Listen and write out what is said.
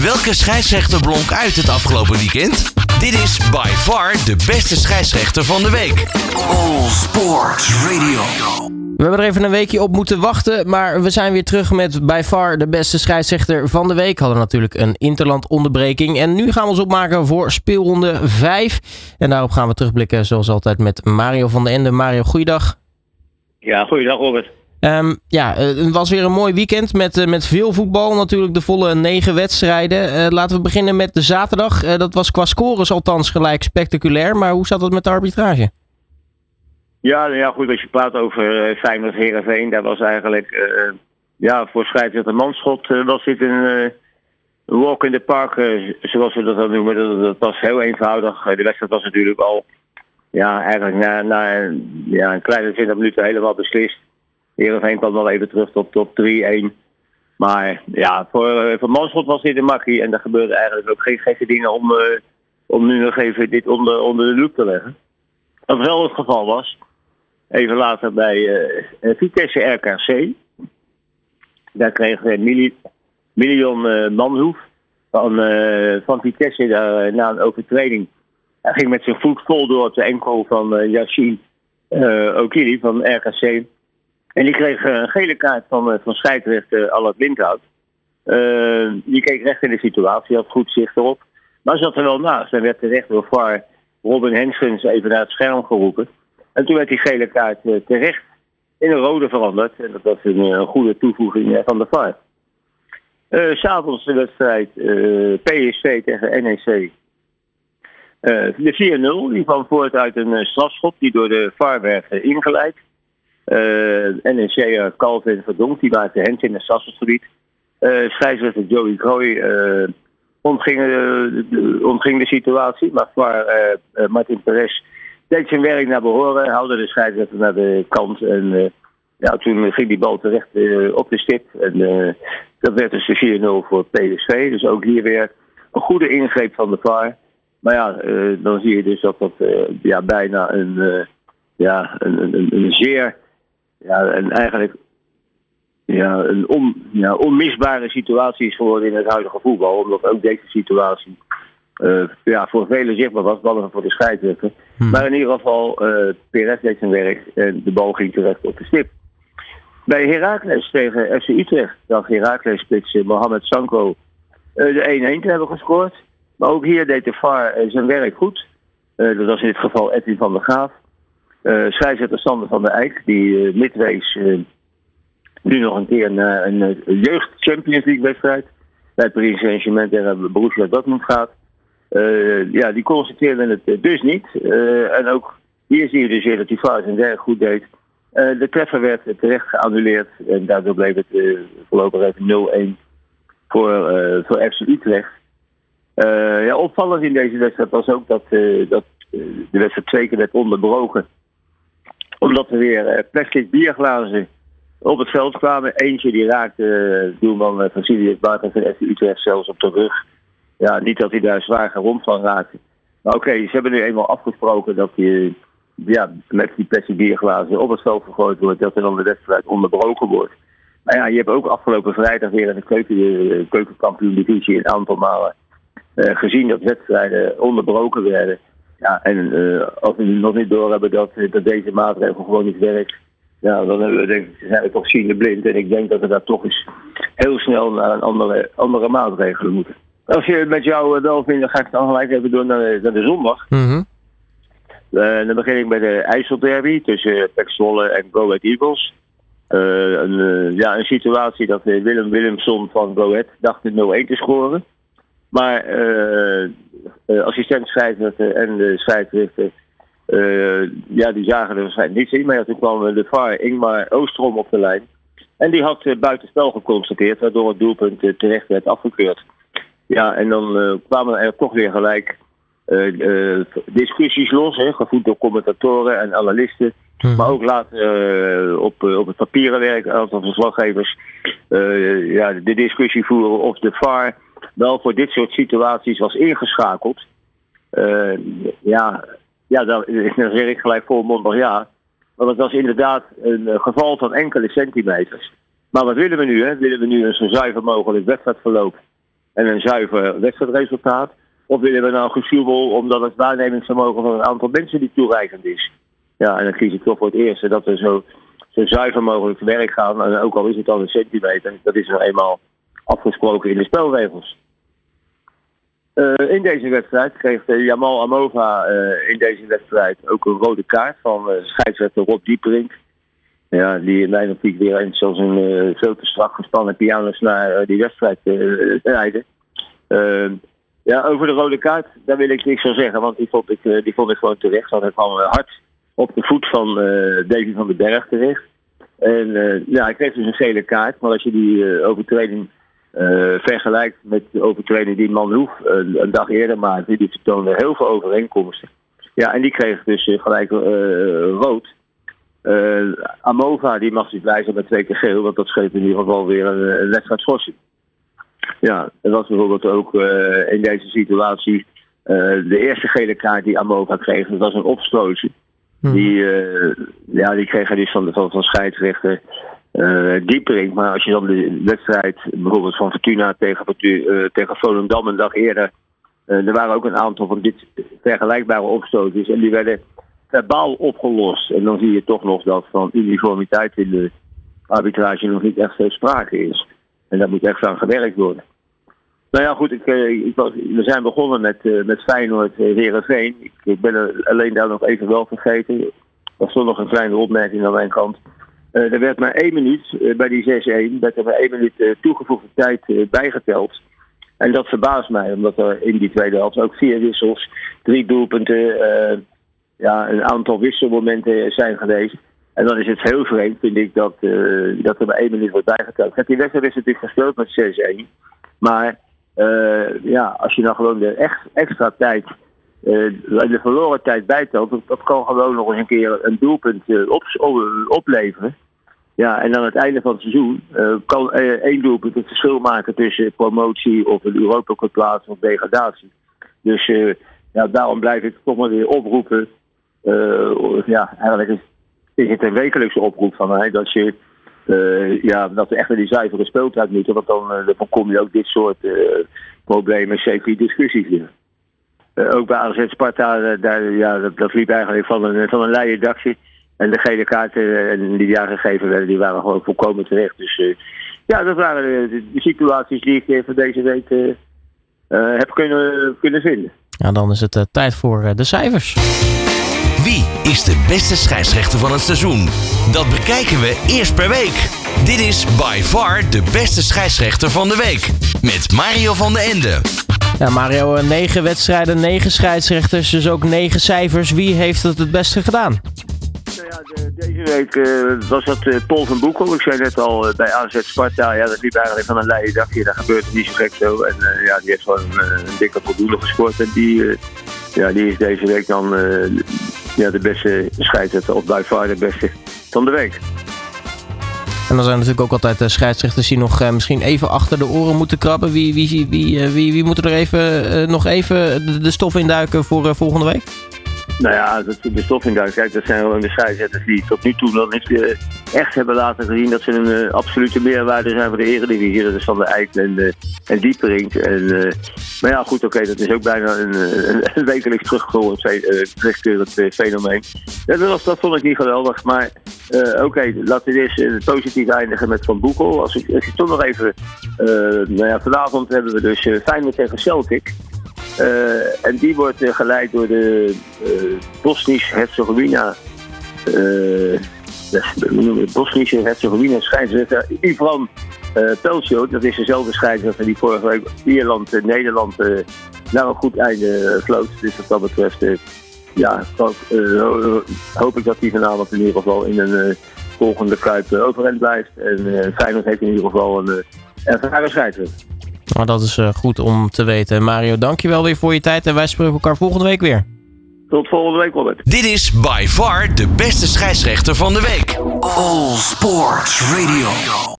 Welke scheidsrechter blonk uit het afgelopen weekend? Dit is by far de beste scheidsrechter van de week. All Sports Radio. We hebben er even een weekje op moeten wachten, maar we zijn weer terug met by far de beste scheidsrechter van de week. Hadden natuurlijk een interlandonderbreking en nu gaan we ons opmaken voor speelronde 5. En daarop gaan we terugblikken zoals altijd met Mario van den Ende. Mario, goeiedag. Ja, goeiedag Robert. Um, ja, het was weer een mooi weekend met, uh, met veel voetbal. Natuurlijk de volle negen wedstrijden. Uh, laten we beginnen met de zaterdag. Uh, dat was qua scores althans gelijk spectaculair. Maar hoe zat het met de arbitrage? Ja, ja goed, als je praat over uh, Feyenoord Heerenveen, daar was eigenlijk ja, voor scheidsrechter Manschot was dit een walk in the park, zoals we dat dan noemen. Dat, was heel eenvoudig. de wedstrijd was natuurlijk al ja, eigenlijk na, na ja, een kleine 20 minuten helemaal beslist. Heerenveen kwam wel even terug tot, tot 3-1. Maar ja, voor, voor Manschot was dit een makkie. En er gebeurde eigenlijk ook geen gekke dingen om, uh, om nu nog even dit onder, onder de loep te leggen. Wat wel het geval was, even later bij uh, Vitesse RKC. Daar kreeg uh, Million uh, Manhoef van, van Vitesse daar, na een overtreding. Hij ging met zijn voet vol door op de enkel van uh, Yashin Okili van RKC. En die kreeg een gele kaart van, van scheidsrechter Allard Lindhout. Uh, die keek recht in de situatie, had goed zicht erop. Maar zat er wel naast en werd terecht door VAR Robin Henschens even naar het scherm geroepen. En toen werd die gele kaart terecht in een rode veranderd. En dat was een, een goede toevoeging van de VAR. Uh, S'avonds de wedstrijd PSV tegen NEC. de 4-0 die kwam voort uit een strafschop die door de VAR werd ingeleid. Uh, NEC Calvin Verdonk, die maakte Hens in het stadsgebied. Uh, scheidsrechter Joey uh, ontging, ontging de situatie. Maar waar Martin Perez deed zijn werk naar behoren, haalde de scheidsrechter naar de kant. En ja, toen ging die bal terecht op de stip. En dat werd dus de 4-0 voor PSV. Dus ook hier weer een goede ingreep van de VAR. Maar ja, dan zie je dus dat dat ja, bijna een, ja, een, een zeer ja, en eigenlijk ja, een on, ja, onmisbare situatie is geworden in het huidige voetbal. Omdat ook deze situatie uh, ja, voor velen zichtbaar was, behalve voor de scheidsrechter. Hmm. Maar in ieder geval, uh, deed zijn werk en de bal ging terecht op de stip. Bij Heracles tegen FC Utrecht dacht Heracles spits Mohamed Sanko uh, de 1-1 te hebben gescoord. Maar ook hier deed de VAR zijn werk goed. dat was in dit geval Edwin van der Graaf. Uh, scheidsrechter Sander van der Eyck, die uh, midwees uh, nu nog een keer een, een, een jeugd Champions League wedstrijd bij Paris Saint-Germain tegen Borussia Dortmund gaat. ja, die constateerde het dus niet. en ook hier zie je dus weer dat die fout zijn werk goed deed. de treffer werd terecht geannuleerd en daardoor bleef het voorlopig even 0-1 voor, voor FC Utrecht. ja, opvallend in deze wedstrijd was ook dat, dat de wedstrijd twee keer werd onderbroken omdat er weer uh, plastic bierglazen op het veld kwamen. Eentje die raakte uh, doelman Vasilius Barton van FC Utrecht zelfs op de rug. Ja, niet dat hij daar zwaar gewond van raakte. Maar oké, ze hebben nu eenmaal afgesproken dat hij ja, met die plastic bierglazen op het veld gegooid wordt. Dat er dan de wedstrijd onderbroken wordt. Maar ja, je hebt ook afgelopen vrijdag weer in de keuken, keukenkampioen divisie een aantal malen gezien dat wedstrijden onderbroken werden. Ja, en uh, als we nog niet doorhebben dat, dat deze maatregel gewoon niet werkt, ja, dan we, denk ik, zijn we toch ziende blind. En ik denk dat we daar toch eens heel snel naar een andere, andere maatregelen moeten. Als je het met jou wel vindt, dan ga ik dan gelijk even door naar, naar de zondag. Mm -hmm. uh, dan begin ik bij de IJsselderby tussen Pek Zwolle en Go Ahead Eagles. een, ja, een situatie dat Willem Willemson van Go Ahead dacht 0-1 te scoren. Maar uh, assistent scheidsrechter en de scheidsrechter, uh, ja, die zagen er waarschijnlijk niets in. Maar ja, toen kwam de VAR Ingmar Oostrom op de lijn. En die had buitenspel geconstateerd, waardoor het doelpunt terecht werd afgekeurd. Ja, en dan kwamen er toch weer gelijk discussies los, hè, gevoed door commentatoren en analisten. Hmm. Maar ook later op, op het papieren werk, een aantal verslaggevers, ja, de discussie voeren of de VAR wel voor dit soort situaties was ingeschakeld. Uh, ja, ja, dan, dan zeg ik gelijk volmondig ja. Want het was inderdaad een geval van enkele centimeters. Maar wat willen we nu? Hè? Willen we nu een zo zuiver mogelijk wedstrijdverloop en een zuiver wedstrijdresultaat? Of willen we nou gesjoebel omdat het waarnemingsvermogen van een aantal mensen die toereikend is? Ja, en dan kies ik toch voor het eerste dat we zo, zo zuiver mogelijk te werk gaan. En ook al is het al een centimeter, dat is nou eenmaal afgesproken in de spelregels. Eh, in deze wedstrijd kreeg uh, Jamal Amova uh, in deze wedstrijd ook een rode kaart van scheidsrechter Rob Dieperink. Ja, die in mijn optiek weer eens zoals een veel te strak gespannen pianos naar die wedstrijd rijden. ja, over de rode kaart, daar wil ik niks van zeggen, want die vond ik, die vond ik gewoon terecht. Want hij kwam hard op de voet van Davy van den Berg terecht. En ja, hij kreeg dus een gele kaart, maar als je die overtreding uh, vergelijkt met de overtreding die Manhoef een, een dag eerder maakte, die vertoonde heel veel overeenkomsten. Ja, en die kreeg dus uh, gelijk uh, rood. Amova die mag zich blij zijn met twee keer geel, want dat scheelt in ieder geval weer een, wedstrijd schorsing. Ja, dat was bijvoorbeeld ook in deze situatie de eerste gele kaart die Amova kreeg. Dat was een opstootje. Hmm. Die, ja, die kreeg hij dus van, van, van scheidsrechter uh, diepering. Maar als je dan de wedstrijd bijvoorbeeld van Fortuna tegen, uh, tegen Volendam een dag eerder. Uh, er waren ook een aantal van dit vergelijkbare opstootjes. En die werden verbaal opgelost. En dan zie je toch nog dat van uniformiteit in de arbitrage nog niet echt veel sprake is. En daar moet echt aan gewerkt worden. Nou ja, goed, ik, ik, we zijn begonnen met, met Feyenoord Herenveen. Ik, ik ben alleen daar nog even wel vergeten. Er was nog een kleine opmerking aan mijn kant. Uh, er werd maar één minuut uh, bij die 6-1, werd er maar één minuut uh, toegevoegde tijd bijgeteld. En dat verbaast mij, omdat er in die tweede helft ook vier wissels, drie doelpunten, ja, een aantal wisselmomenten zijn geweest. En dan is het heel vreemd, vind ik, dat, dat er maar één minuut wordt bijgeteld. Kijk, die wedstrijd is natuurlijk gespeeld met 6-1. Maar ja, als je dan gewoon de echt, extra tijd de verloren tijd bijtelt, dat, kan gewoon nog eens een keer een doelpunt op, opleveren. Ja, en aan het einde van het seizoen uh, kan uh, één doelpunt het verschil maken tussen promotie of een Europa Cup plaats of degradatie. Dus ja, daarom blijf ik toch maar weer oproepen. ja, eigenlijk is, het een wekelijkse oproep van mij dat je ja, dat we echt naar die zuivere speeltijd moeten. Want dan, dan voorkom je ook dit soort problemen, zeker discussies weer. Ook bij AZ Sparta, daar, ja, dat, dat liep eigenlijk van een, van een leien dakje. En de gele kaarten eh, die daar gegeven werden, die waren gewoon volkomen terecht. Dus uh, ja, dat waren de, de, situaties die ik uh, voor deze week uh, heb kunnen, kunnen vinden. Ja, dan is het tijd voor de cijfers. Wie is de beste scheidsrechter van het seizoen? Dat bekijken we eerst per week. Dit is by far de beste scheidsrechter van de week. Met Mario van den Ende. Ja, Mario, negen wedstrijden, negen scheidsrechters, dus ook negen cijfers. Wie heeft het het beste gedaan? deze week uh, was dat uh, Paul van Boekel. Ik zei net al bij AZ Sparta. Ja, dat liep eigenlijk van een leien dakje. Daar gebeurt het niet zo gek zo. En ja, die heeft gewoon een, dikke voldoende gescoord. En die, ja, die is deze week dan ja, de beste scheidsrechter. Of bij far de beste van de week. En dan zijn natuurlijk ook altijd scheidsrechters die nog misschien even achter de oren moeten krabben. Wie, wie, wie, wie, wie, moeten er even, nog even de stof induiken voor volgende week? Nou ja, dat, de stoffingduik, kijk, dat zijn de scheidsrechters die tot nu toe nog niet echt hebben laten zien dat ze een absolute meerwaarde zijn voor de eredivisie. Dat is van de Eik en, uh, en Dieperink. En, maar ja, goed, oké, dat is ook bijna een, een, een wekelijks terugkerend fenomeen. Ja, dat, dat vond ik niet geweldig, maar oké, laten we eerst positief eindigen met Van Boekel. Als ik, als toch nog even, nou ja, vanavond hebben we dus Feyenoord tegen Celtic. Uh, en die wordt uh, geleid door de uh, Bosnisch-Herzegovina. Bosnische-Herzegovina scheidsrechter Ivan Pelcio. Dat is dezelfde scheidsrechter die vorige week Ierland Nederland naar een goed einde vloot. Dus wat dat betreft, ja, hoop ik dat hij vanavond in ieder geval in een volgende kuip overeind blijft. En Feyenoord heeft in ieder geval een ervaren scheidsrechter. Maar dat is uh, goed om te weten. Mario, dankjewel weer voor je tijd en wij spreken elkaar volgende week weer. Tot volgende week, Robert. Dit is by far de beste scheidsrechter van de week. All Sports Radio.